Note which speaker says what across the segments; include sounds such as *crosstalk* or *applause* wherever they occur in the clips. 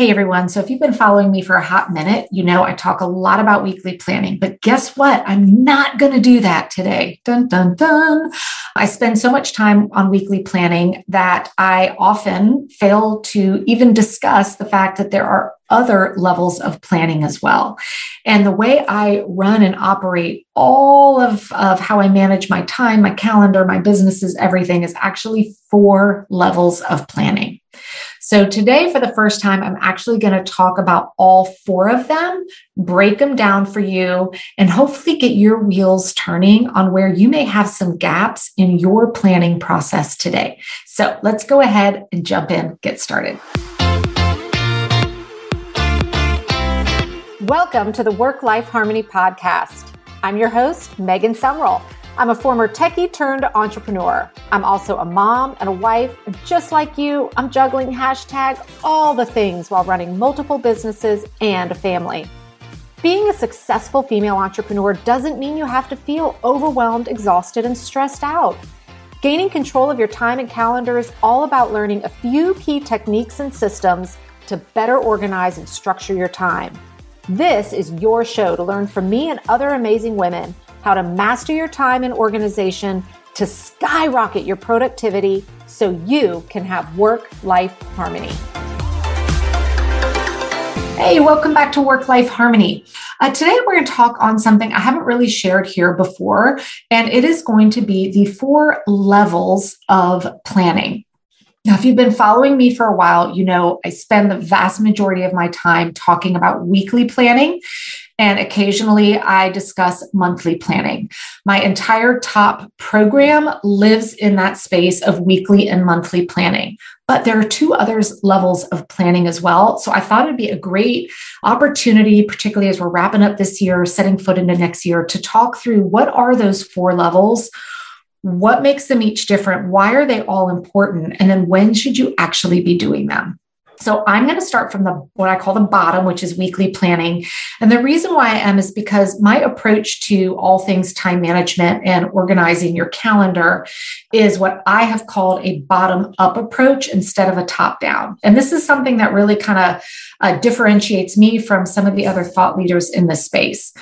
Speaker 1: Hey everyone. So, if you've been following me for a hot minute, you know I talk a lot about weekly planning, but guess what? I'm not going to do that today. Dun, dun, dun. I spend so much time on weekly planning that I often fail to even discuss the fact that there are other levels of planning as well. And the way I run and operate all of, of how I manage my time, my calendar, my businesses, everything is actually four levels of planning. So, today, for the first time, I'm actually going to talk about all four of them, break them down for you, and hopefully get your wheels turning on where you may have some gaps in your planning process today. So, let's go ahead and jump in, get started.
Speaker 2: Welcome to the Work Life Harmony Podcast. I'm your host, Megan Sumrell. I'm a former techie turned entrepreneur. I'm also a mom and a wife. And just like you, I'm juggling hashtag all the things while running multiple businesses and a family. Being a successful female entrepreneur doesn't mean you have to feel overwhelmed, exhausted, and stressed out. Gaining control of your time and calendar is all about learning a few key techniques and systems to better organize and structure your time. This is your show to learn from me and other amazing women how to master your time and organization to skyrocket your productivity so you can have work life harmony.
Speaker 1: Hey, welcome back to Work Life Harmony. Uh, today, we're going to talk on something I haven't really shared here before, and it is going to be the four levels of planning. Now, if you've been following me for a while, you know I spend the vast majority of my time talking about weekly planning. And occasionally I discuss monthly planning. My entire top program lives in that space of weekly and monthly planning. But there are two other levels of planning as well. So I thought it'd be a great opportunity, particularly as we're wrapping up this year, setting foot into next year, to talk through what are those four levels what makes them each different why are they all important and then when should you actually be doing them so I'm going to start from the what I call the bottom, which is weekly planning. And the reason why I am is because my approach to all things time management and organizing your calendar is what I have called a bottom up approach instead of a top down. And this is something that really kind of uh, differentiates me from some of the other thought leaders in this space.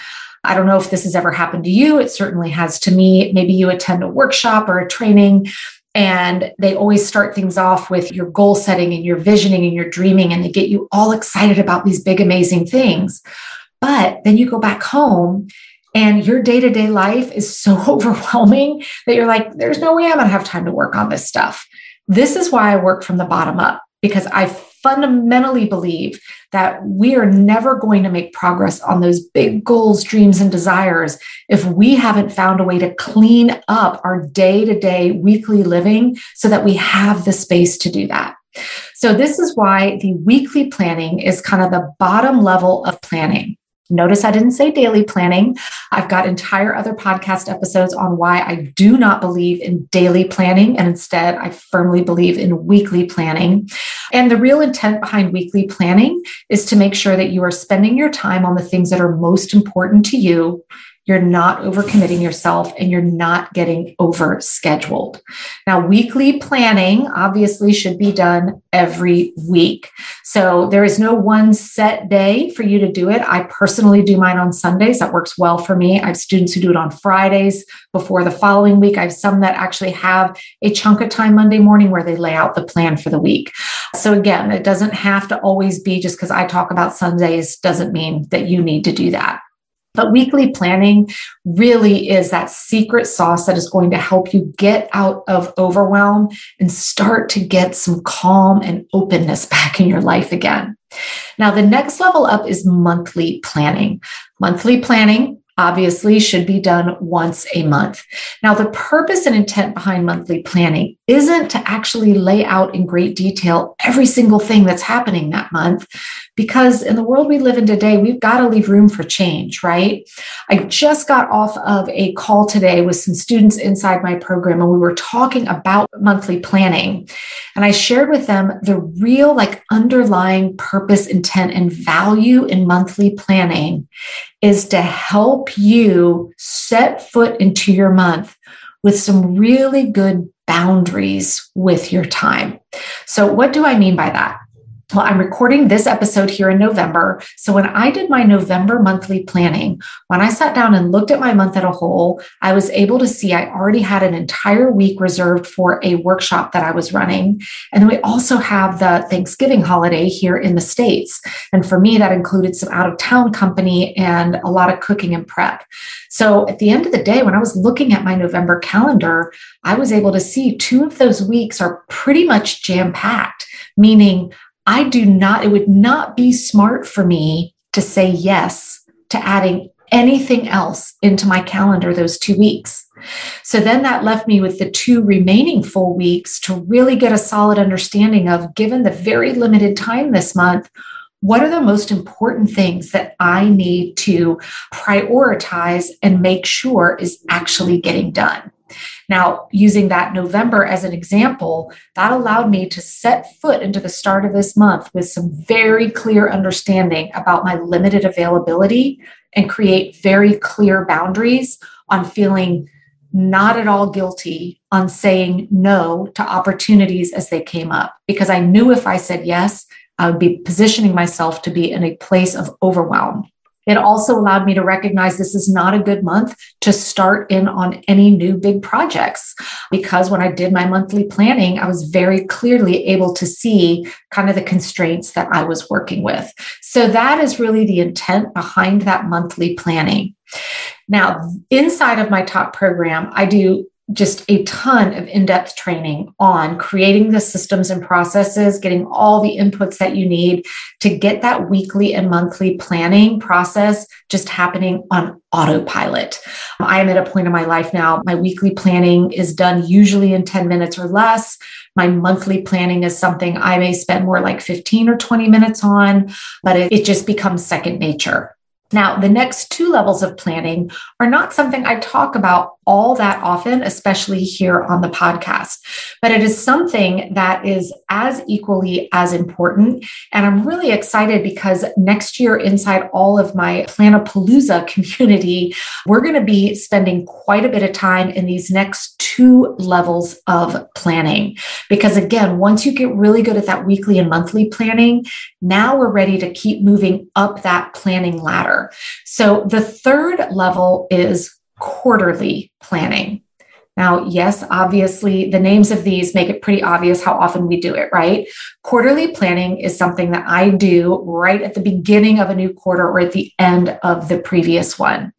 Speaker 1: I don't know if this has ever happened to you. It certainly has to me. Maybe you attend a workshop or a training and they always start things off with your goal setting and your visioning and your dreaming, and they get you all excited about these big, amazing things. But then you go back home and your day to day life is so *laughs* overwhelming that you're like, there's no way I'm going to have time to work on this stuff. This is why I work from the bottom up because I fundamentally believe that we are never going to make progress on those big goals, dreams, and desires if we haven't found a way to clean up our day to day, weekly living so that we have the space to do that. So, this is why the weekly planning is kind of the bottom level of planning. Notice I didn't say daily planning. I've got entire other podcast episodes on why I do not believe in daily planning. And instead, I firmly believe in weekly planning. And the real intent behind weekly planning is to make sure that you are spending your time on the things that are most important to you you're not overcommitting yourself and you're not getting over scheduled. Now, weekly planning obviously should be done every week. So there is no one set day for you to do it. I personally do mine on Sundays. That works well for me. I have students who do it on Fridays before the following week. I have some that actually have a chunk of time Monday morning where they lay out the plan for the week. So again, it doesn't have to always be just because I talk about Sundays doesn't mean that you need to do that. But weekly planning really is that secret sauce that is going to help you get out of overwhelm and start to get some calm and openness *laughs* back in your life again. Now, the next level up is monthly planning. Monthly planning obviously should be done once a month. Now, the purpose and intent behind monthly planning isn't to actually lay out in great detail every single thing that's happening that month, because in the world we live in today, we've got to leave room for change, right? I just got off of a call today with some students inside my program, and we were talking about monthly planning. And I shared with them the real, like, underlying purpose, intent, and value in monthly planning is to help you set foot into your month with some really good boundaries with your time. So, what do I mean by that? Well, I'm recording this episode here in November. So when I did my November monthly planning, when I sat down and looked at my month at a whole, I was able to see I already had an entire week reserved for a workshop that I was running. And then we also have the Thanksgiving holiday here in the States. And for me, that included some out of town company and a lot of cooking and prep. So at the end of the day, when I was looking at my November calendar, I was able to see two of those weeks are pretty much jam packed, meaning I do not, it would not be smart for me to say yes to adding anything else into my calendar those two weeks. So then that left me with the two remaining full weeks to really get a solid understanding of, given the very limited time this month, what are the most important things that I need to prioritize and make sure is actually getting done? Now, using that November as an example, that allowed me to set foot into the start of this month with some very clear understanding about my limited availability and create very clear boundaries on feeling not at all guilty on saying no to opportunities as they came up because I knew if I said yes, I would be positioning myself to be in a place of overwhelm. It also allowed me to recognize this is not a good month to start in on any new big projects because when I did my monthly planning, I was very clearly able to see kind of the constraints that I was working with. So that is really the intent behind that monthly planning. Now, inside of my top program, I do just a ton of in-depth training on creating the systems and processes getting all the inputs that you need to get that weekly and monthly planning process just happening on autopilot. I am at a point in my life now my weekly planning is done usually in 10 minutes or less. My monthly planning is something i may spend more like 15 or 20 minutes on but it, it just becomes second nature now, the next two levels of planning are not something I talk about all that often, especially here on the podcast, but it is something that is as equally as important. And I'm really excited because next year, inside all of my Planapalooza *laughs* community, we're going to be spending quite a bit of time in these next two levels of planning. Because again, once you get really good at that weekly and monthly planning, now we're ready to keep moving up that planning ladder. So the third level is quarterly planning. Now, yes, obviously, the names of these make it pretty obvious how often we do it, right? Quarterly planning is something that I do right at the beginning of a new quarter or at the end of the previous one.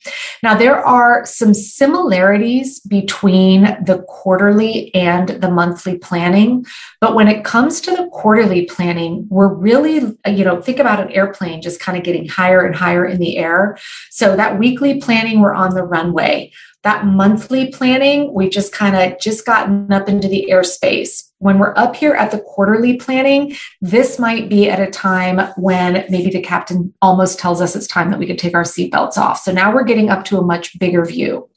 Speaker 1: Now, there are some similarities between the quarterly and the monthly planning, but when it comes to the quarterly planning, we're really, you know, think about an airplane just kind of getting higher and higher in the air. So that weekly planning, we're on the runway that monthly planning, we've just kind of just gotten up into the airspace. When we're up here at the quarterly planning, this might be at a time when maybe the captain almost tells us it's time that we could take our seatbelts off. So now we're getting up to a much bigger view.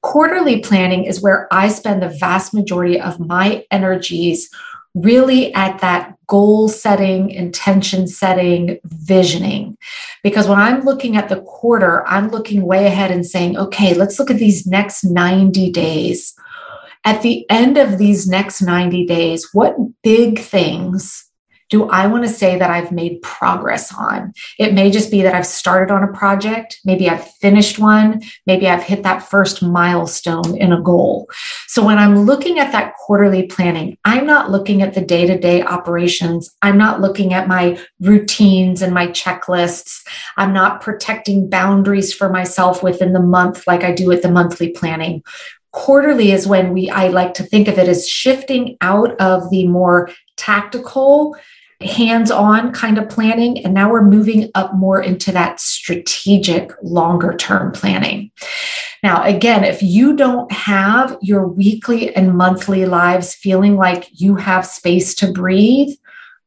Speaker 1: Quarterly planning is where I spend the vast majority of my energies really at that goal setting, intention setting, visioning. Because when I'm looking at the quarter, I'm looking way ahead and saying, okay, let's look at these next 90 days. At the end of these next 90 days, what big things do I want to say that I've made progress on? It may just be that I've started on a project, maybe I've finished one, maybe I've hit that first milestone in a goal. So when I'm looking at that quarterly planning, I'm not looking at the day to day operations. I'm not looking at my routines and my checklists. I'm not protecting boundaries for myself within the month like I do with the monthly planning quarterly is when we i like to think of it as shifting out of the more tactical hands on kind of planning. And now we're moving up more into that strategic, longer term planning. Now, again, if you don't have your weekly and monthly lives feeling like you have space to breathe,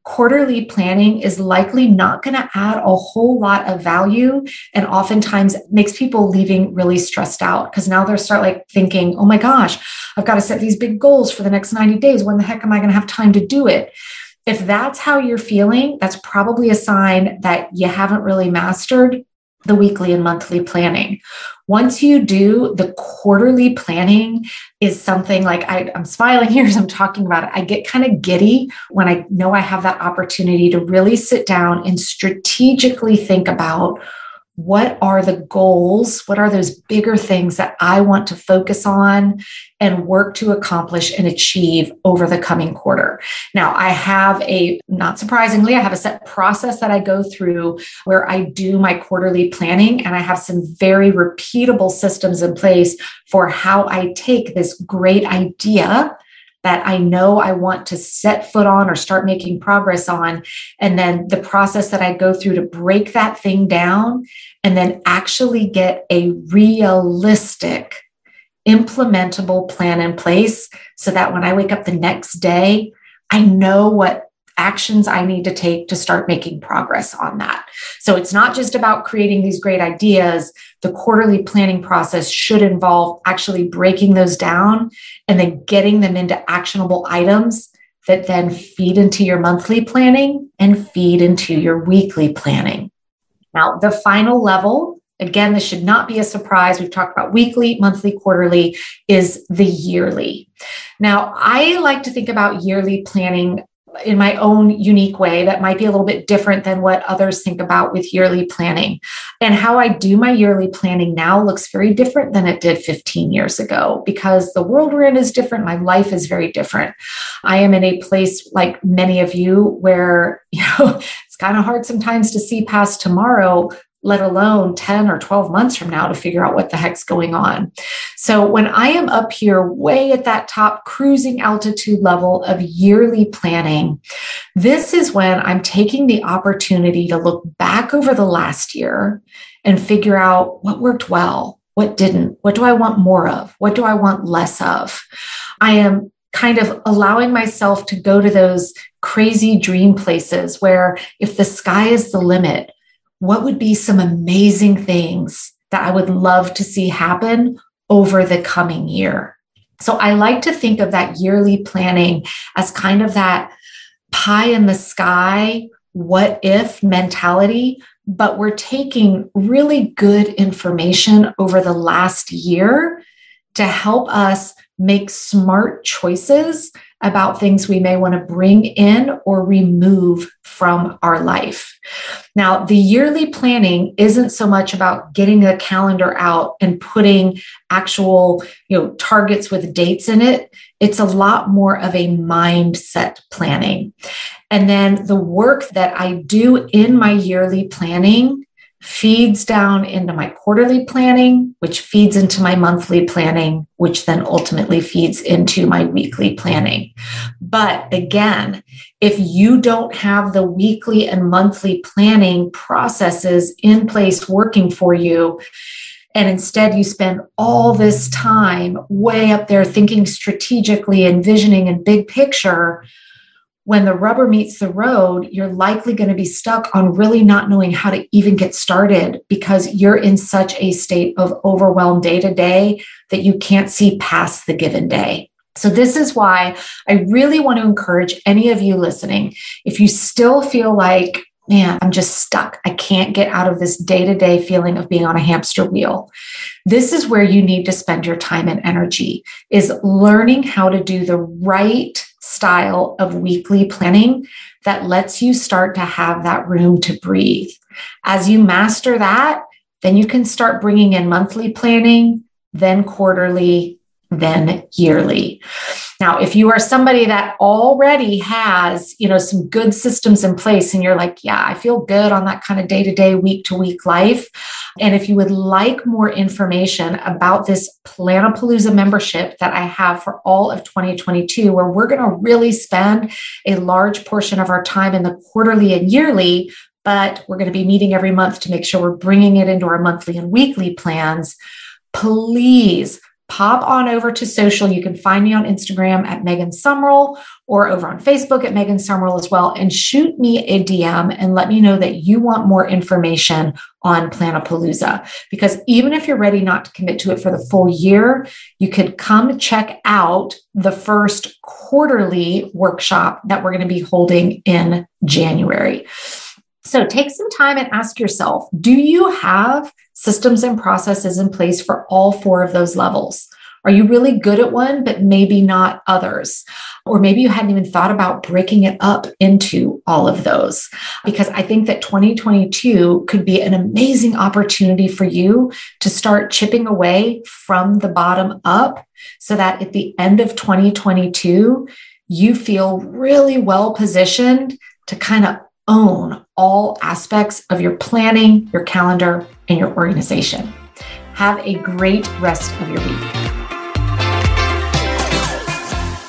Speaker 1: quarterly planning is likely not going to add a whole lot of value and oftentimes makes people leaving really stressed out because now they're start like thinking oh my gosh i've got to set these big goals for the next 90 days when the heck am i going to have time to do it if that's how you're feeling, that's probably a sign that you haven't really mastered the weekly and monthly planning. Once you do the quarterly planning is something like I, am smiling *laughs* here as I'm talking about it. I get kind of giddy when I know I have that opportunity to really sit down and strategically think about what are the goals? What are those bigger things that I want to focus on and work to accomplish and achieve over the coming quarter? Now, I have a, not surprisingly, I have a set process that I go through where I do my quarterly planning and I have some very repeatable systems in place for how I take this great idea that I know I want to set foot on or start making progress on. And then the process that I go through to break that thing down and then actually get a realistic, implementable plan in place so that when I wake up the next day, I know what actions I need to take to start making progress on that. So it's not just about creating these great ideas. The quarterly planning process should involve actually breaking those down and then getting them into actionable items that then feed into your monthly planning and feed into your weekly planning. Now, the final level Again, this should not be a surprise. We've talked about weekly, monthly, quarterly, is the yearly. Now, I like to think about yearly planning in my own unique way that might be a little bit different than what others think about with yearly planning. And how I do my yearly planning now looks very different than it did 15 years ago because the world we're in is different. My life is very different. I am in a place like many of you where, *laughs* you know, it's kind of hard sometimes to see past tomorrow, let alone 10 or 12 months from now to figure out what the heck's going on. So when I am up here way at that top cruising altitude level of yearly planning, this is when I'm taking the opportunity to look back over the last year and figure out what worked well, what didn't, what do I want more of, what do I want less of. I am kind of allowing myself to go to those crazy dream places where if the sky is the limit, what would be some amazing things that I would love to see happen over the coming year? So I like to think of that yearly planning as kind of that pie in the sky, what if mentality, but we're taking really good information over the last year to help us make smart choices about things we may want to bring in or remove from our life. Now, the yearly planning isn't so much about getting a calendar out and putting actual, you know, targets with dates in it. It's a lot more of a mindset planning. And then the work that I do in my yearly planning feeds down into my quarterly planning, which feeds into my monthly planning, which then ultimately feeds into my weekly planning. But again, if you don't have the weekly and monthly planning processes in place working for you, and instead you spend all this time way up there thinking strategically, envisioning and big picture, when the rubber meets the road, you're likely going to be stuck on really not knowing how to even get started because you're in such a state of overwhelmed day to day that you can't see past the given day. So, this is why I really want to encourage any of you listening. If you still feel like, man, I'm just stuck, I can't get out of this day to day feeling of being on a hamster wheel. This is where you need to spend your time and energy is learning how to do the right style of weekly planning that lets you start to have that room to breathe. As you master that, then you can start bringing in monthly planning, then quarterly, then yearly. Now, if you are somebody that already has, you know, some good systems in place and you're like, yeah, I feel good on that kind of day-to-day, week-to-week life, and if you would like more information about this Planapalooza membership that I have for all of 2022, where we're going to really spend a large portion of our time in the quarterly and yearly, but we're going to be meeting every month to make sure we're bringing it into our monthly and weekly plans, please pop on over to social. You can find me on Instagram at Megan Sumrell or over on Facebook at Megan Sumrell as well, and shoot me a DM and let me know that you want more information on Planapalooza. Because even if you're ready not to commit to it for the full year, you could come check out the first quarterly workshop that we're going to be holding in January. So take some time and ask yourself do you have systems and processes in place for all four of those levels? Are you really good at one, but maybe not others? Or maybe you hadn't even thought about breaking it up into all of those. Because I think that 2022 could be an amazing opportunity for you to start chipping away from the bottom up so that at the end of 2022, you feel really well positioned to kind of own all aspects of your planning, your calendar, and your organization. Have a great rest of your week.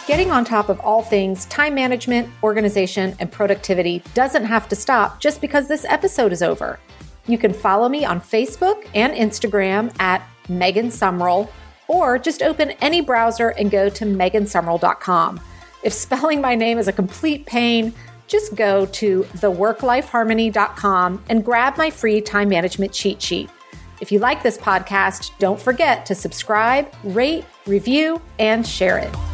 Speaker 2: Getting on top of all things time management, organization, and productivity doesn't have to stop just because this episode is over. You can follow me on Facebook and Instagram at Megan Sumrell, or just open any browser and go to megansumrell.com. If spelling my name is a complete pain, just go to theworklifeharmony.com and grab my free time management cheat sheet. If you like this podcast, don't forget to subscribe, rate, review, and share it.